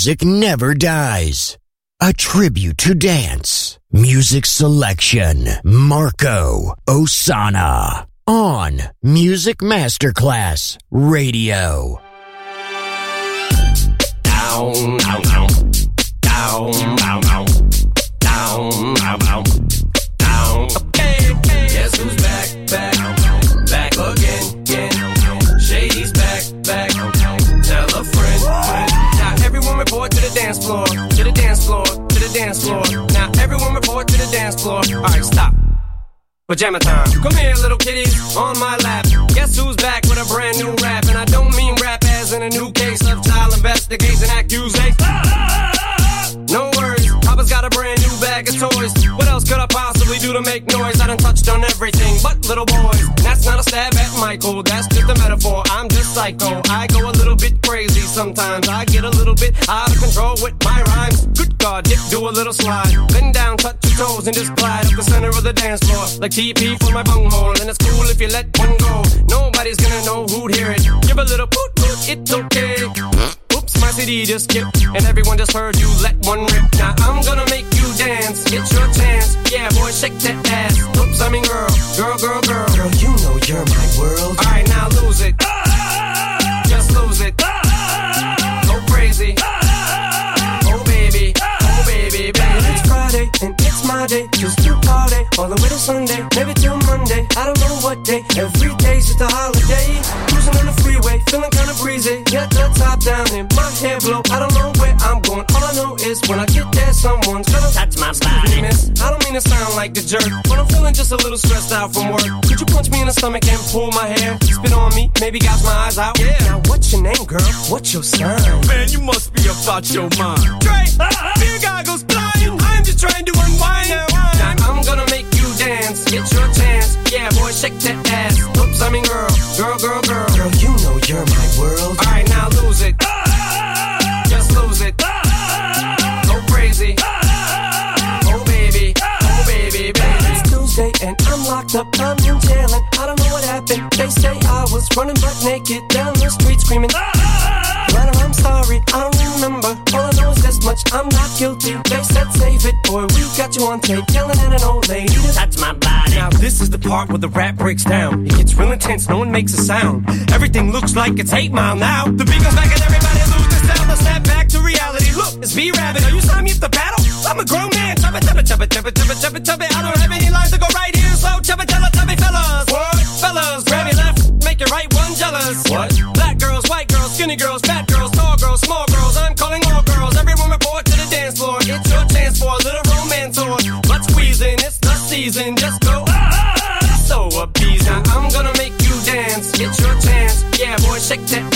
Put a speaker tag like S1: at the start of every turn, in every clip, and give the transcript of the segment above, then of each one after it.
S1: Music never dies. A tribute to dance. Music selection. Marco Ossanna. On Music Masterclass Radio.
S2: Down, down. Down, down, down. Down, down, down. Down. Dance floor, to the dance floor, to the dance floor. Now everyone report to the dance floor. All right, stop. Pajama time. Come here, little kitties, on my lap. Guess who's back with a brand new rap? And I don't mean rap as in a new case of child investigation accusation. No worries, Papa's got a brand new bag of toys. What else could I possibly do to make noise? On everything but little boys. That's not a stab at Michael, that's just a metaphor. I'm just psycho. I go a little bit crazy sometimes. I get a little bit out of control with my rhymes. Good God, dip, do a little slide. Bend down, touch your toes, and just glide up the center of the dance floor. Like TP for my bunghole. And it's cool if you let one go. Nobody's gonna know who'd hear it. Give a little poot poot, it's okay. Oops, my CD just skipped, and everyone just heard you let one rip. Now I'm gonna make you dance, get your chance. Yeah, boy, shake that ass. Oops, I mean girl, girl, girl, girl. Girl, you know you're my world. All right, now lose it. Just lose it. All the way to Sunday, maybe till Monday. I don't know what day. Every day's just a holiday. Cruising on the freeway, feeling kinda breezy. Got the top down and my hair blow. I don't know where I'm going. All I know is when I get there, someone's gonna touch my body. Miss, I don't mean to sound like a jerk, but I'm feeling just a little stressed out from work. Could you punch me in the stomach and pull my hair? Spit on me, maybe gouge my eyes out. Yeah. Now what's your name, girl? What's your sign?
S3: Man, you must be about your mind.
S2: Dre, beer goggles blind. I'm just trying to unwind. Now I'm gonna make dance. Get your chance. Yeah, boy, shake that ass. Oops, I mean girl, girl, girl, girl. Girl, you know you're my world. All right, now lose it. Just lose it. Go crazy. Oh baby, oh baby, baby. It's Tuesday and I'm locked up. I'm in jail and I don't know what happened. They say I was running butt naked down the street screaming. Letter, I'm sorry, I don't I'm not guilty. They said save it, boy, we got you on tape. Yelling at an old lady to touch my body. Now this is the part where the rap breaks down. It gets real intense, no one makes a sound. Everything looks like it's 8 Mile now. The beat goes back and everybody loses sound. Let's snap back to reality. Look, it's B-Rabbit. Are you signing me up the battle? I'm a grown man. Chub it, chub it, chub it, chub it, chub it, chub it, chub it. I don't have any lines to go right here, so chub it, tell it, tell me, fellas. What? Fellas, grab your left, make your right one jealous. What? Black girls, white girls, skinny girls, fat squeezing. It's the season. Just go. ah, So appeasing. I'm gonna make you dance. Get your chance. Yeah, boy, shake that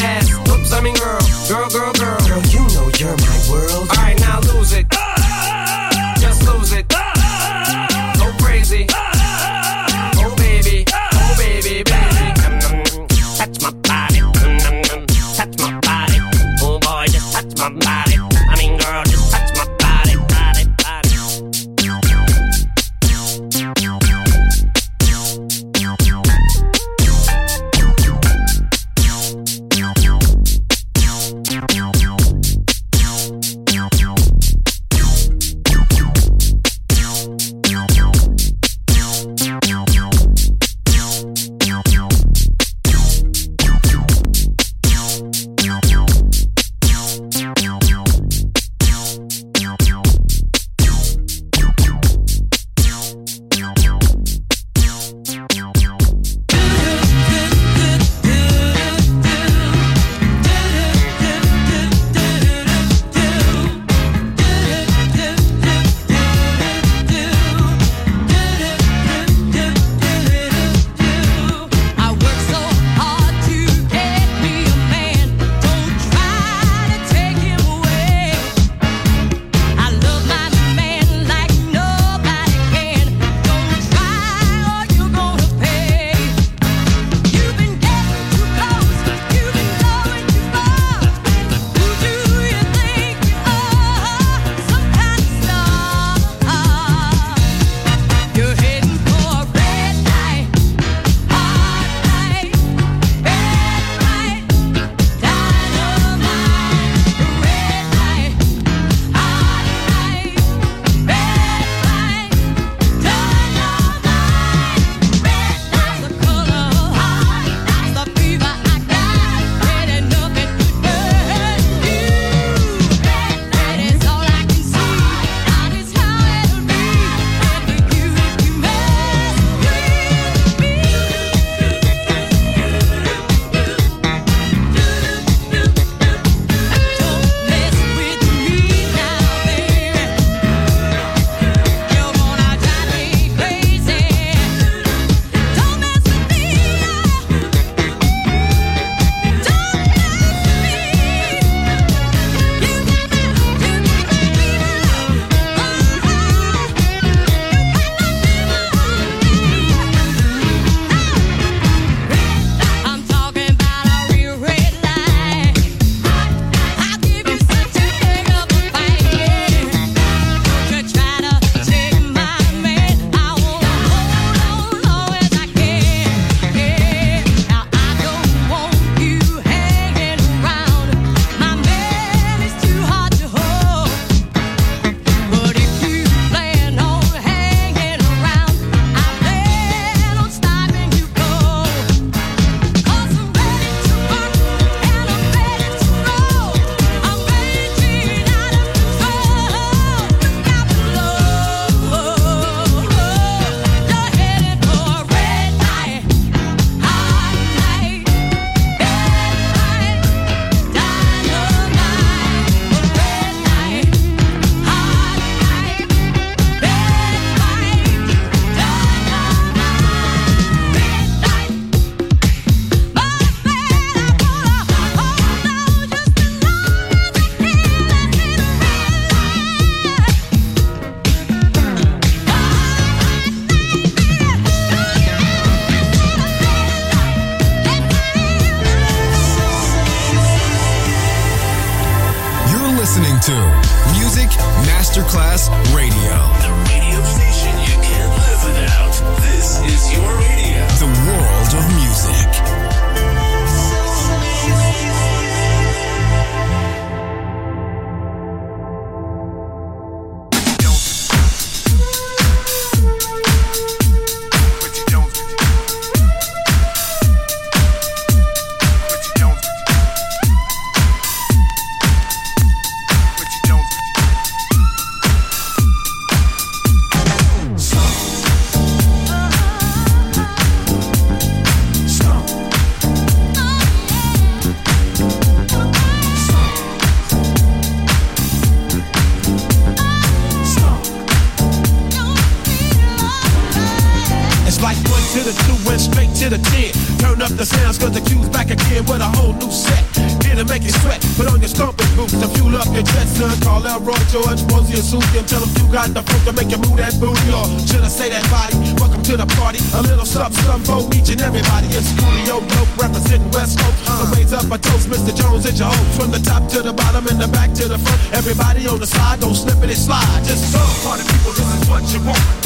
S4: to the two and straight to the ten. Turn up the sounds cause the cue's back again with a whole new set. Here to make you sweat, put on your stomping boots to fuel up your jet, son. Call out Roy George, Rosie and Susie and tell them you got the funk to make you move that booty or should I say that body? Welcome to the party, a little something, something for each and everybody. It's Coolio Dope representing West Coast. Uh. So raise up a toast, Mr. Jones, it's your host. From the top to the bottom and the back to the front. Everybody on the slide, don't slip it and slide. Just so party people, this is what you want.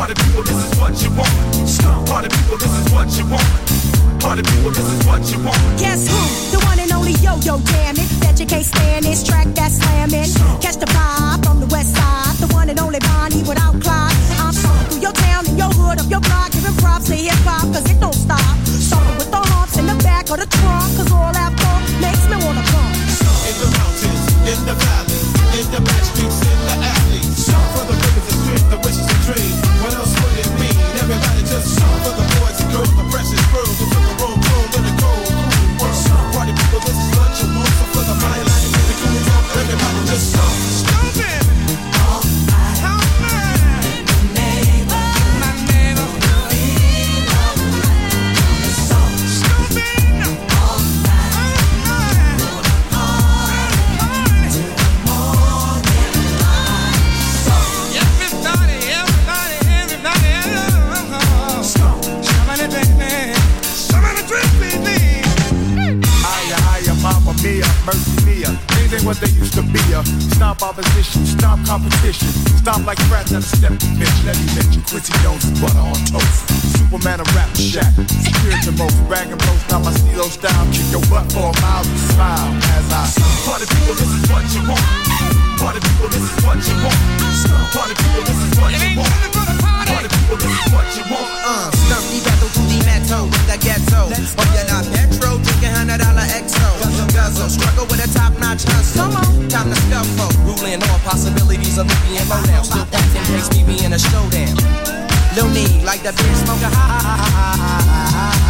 S4: Party people, this is what you want. Party people, this is what you want. Party people, this is what you want.
S5: Guess who? The one and only yo-yo, damn it. Bet you can't stand this track that's slamming. Catch the vibe from the west side. The one and only Bonnie without Clyde. I'm through your town and your hood, up your block. Giving props to hip-hop, cause it don't stop. Starting with the humps in the back of the trunk. Cause all that funk makes me wanna pump.
S4: In the mountains, in the valley, in the back streets, in the alleys. For the rivers and streams, the wishes and dreams.
S6: Mercy. Things ain't what they used to be. Uh. Stomp opposition, stop competition. Stop like rats at a step convention. Let me mention Quincy Jones butter on toast. Superman of rap shack. Superior to most. Brag and boast. Now my stilo style. Kick your butt for a mile and smile as I.
S4: Party people, this is what you want. Party people, this is what you want. Party people, this is what you want. What you want.
S7: Uh, battle the in the ghetto. Oh, you're not hundred dollar XO. Struggle with a top notch hustle. Time to ruling all possibilities. Still me being a showdown. No need, like the beer smoker high.
S5: Come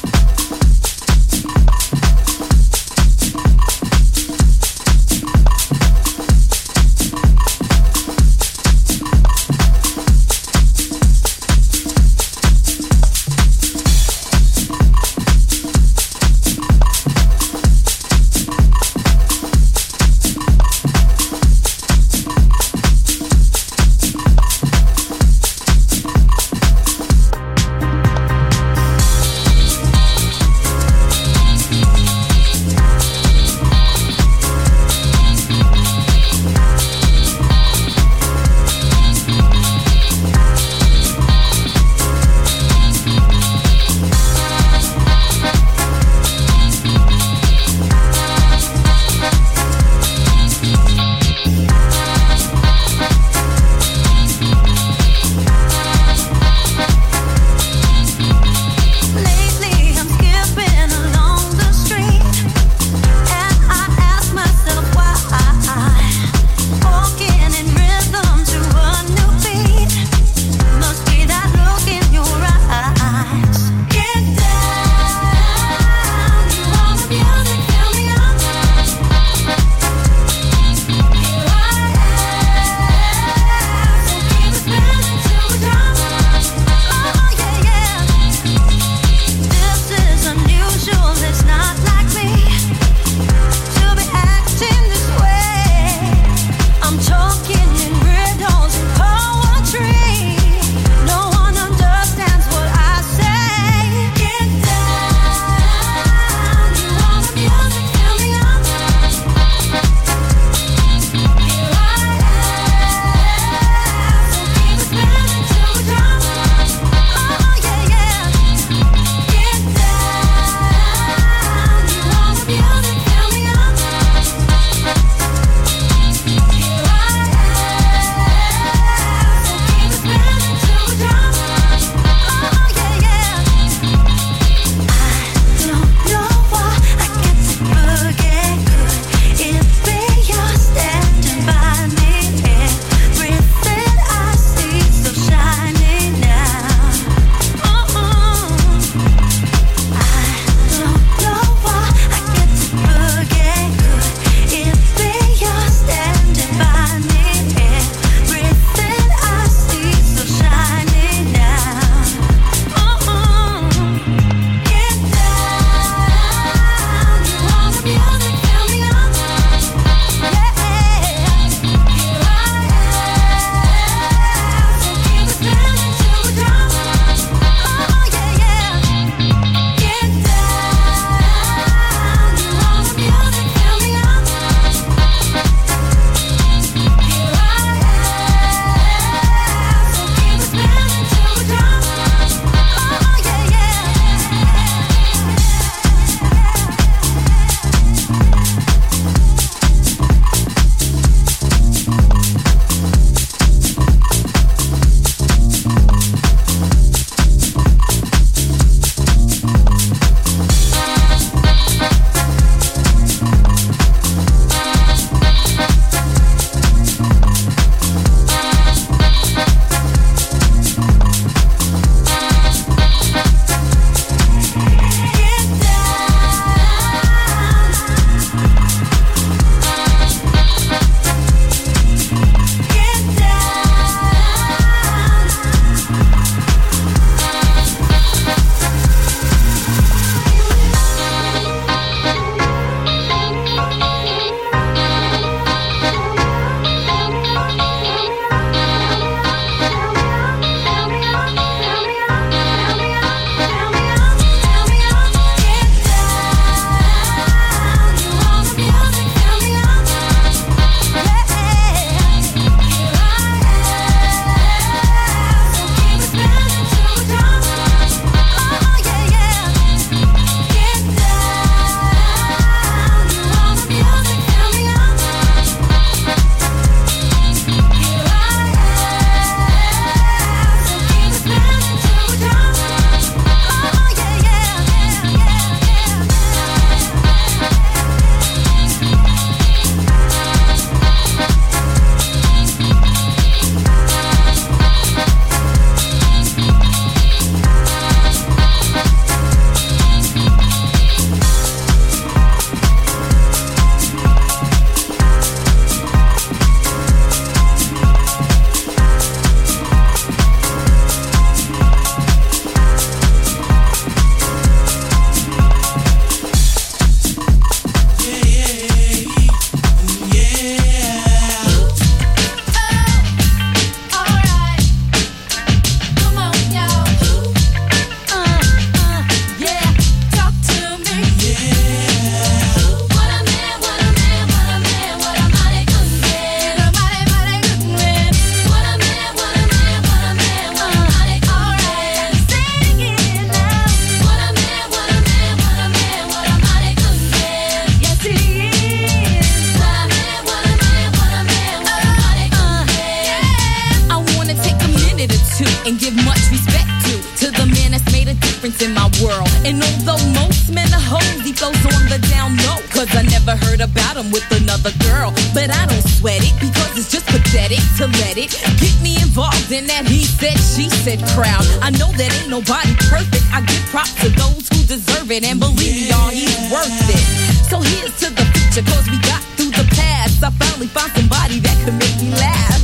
S8: difference in my world. And although most men are hoes, he flows on the down low.
S9: Cause I never heard about him with another girl. But I don't sweat it because it's just pathetic to let it get me involved in that he said, she said crowd. I know that ain't nobody perfect. I give props to those who deserve it. And believe me, y'all, he's worth it. So here's to the future cause we got through the past. I finally found somebody that could make me laugh.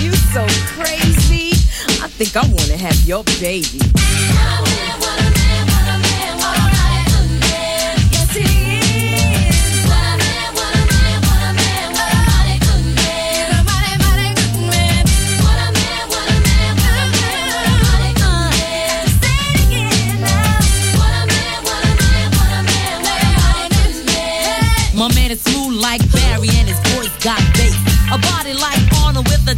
S9: you so crazy. I think I wanna have your baby. My man is smooth like Barry and his voice got bass. A body like Arnold with a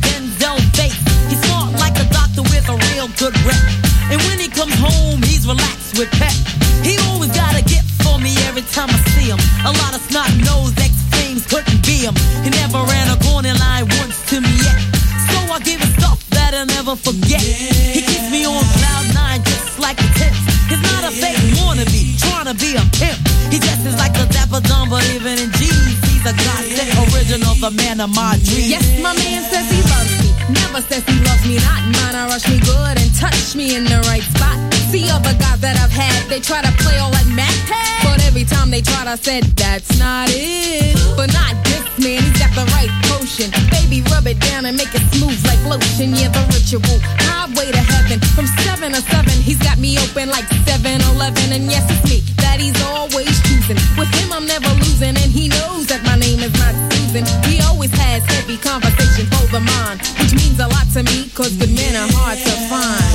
S9: good rep. And when he comes home, he's relaxed with pep. He always got a gift for me every time I see him. A lot of snot nosed ex flames couldn't be him. He never ran a corner line once to me yet. So I give him stuff that I'll never forget. He keeps me on cloud nine just like a tip. He's not a fake wannabe, trying to be a pimp. He dresses like a dapper dumb, but even in jeans, he's a godsend original, the man of my dreams.
S8: Yes, my man says loves says he loves me not. Mine, I rush me good and touch me in the right spot. See other guys that I've had, they try to play all like Mac. But every time they tried, I said, that's not it. But not this man, he's got the right potion. Baby, rub it down and make it smooth like lotion. Yeah, the ritual. Highway to heaven. From 7 to 7, he's got me open like 7 Eleven. And yes, it's me that he's always choosing. With him, I'm never losing. And he knows that my name is not Susan. He always has heavy conversation which means a lot to me, cause good men are hard to find.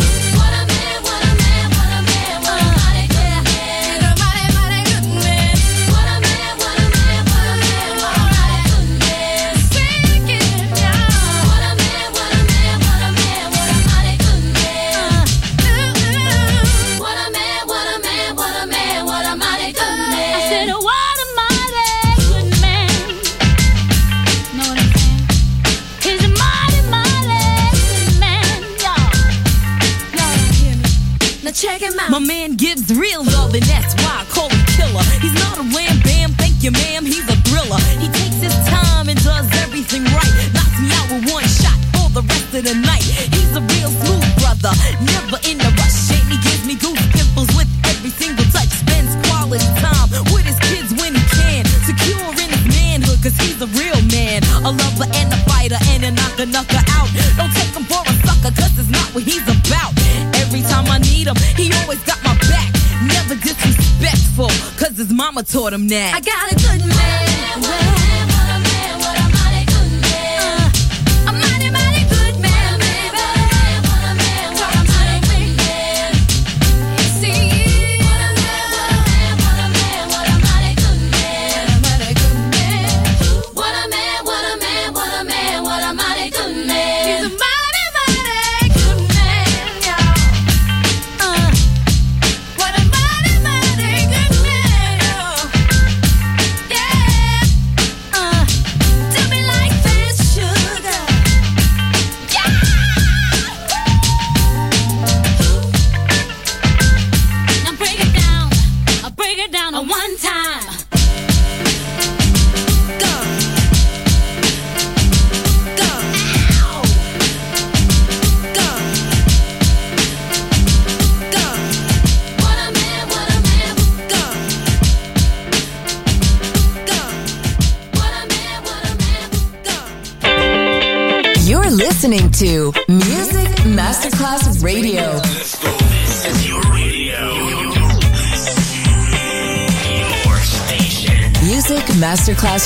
S9: My man gives real love, and that's why I call him killer. He's not a wham bam, thank you, ma'am. He's a thriller. He takes his time and does everything right. Knocks me out with one shot for the rest of the night. He's a real smooth brother, never in a rush. He gives me goose pimples with every single touch. Spends quality time with his kids when he can. Secure in his manhood, cause he's a real man. A lover and a fighter and a knocker knocker out. Don't take him for a sucker, cause it's not what he's him, he always got my back. Never disrespectful, cause his mama taught him that.
S8: I got a good man.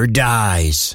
S10: Never dies.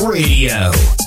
S10: Radio.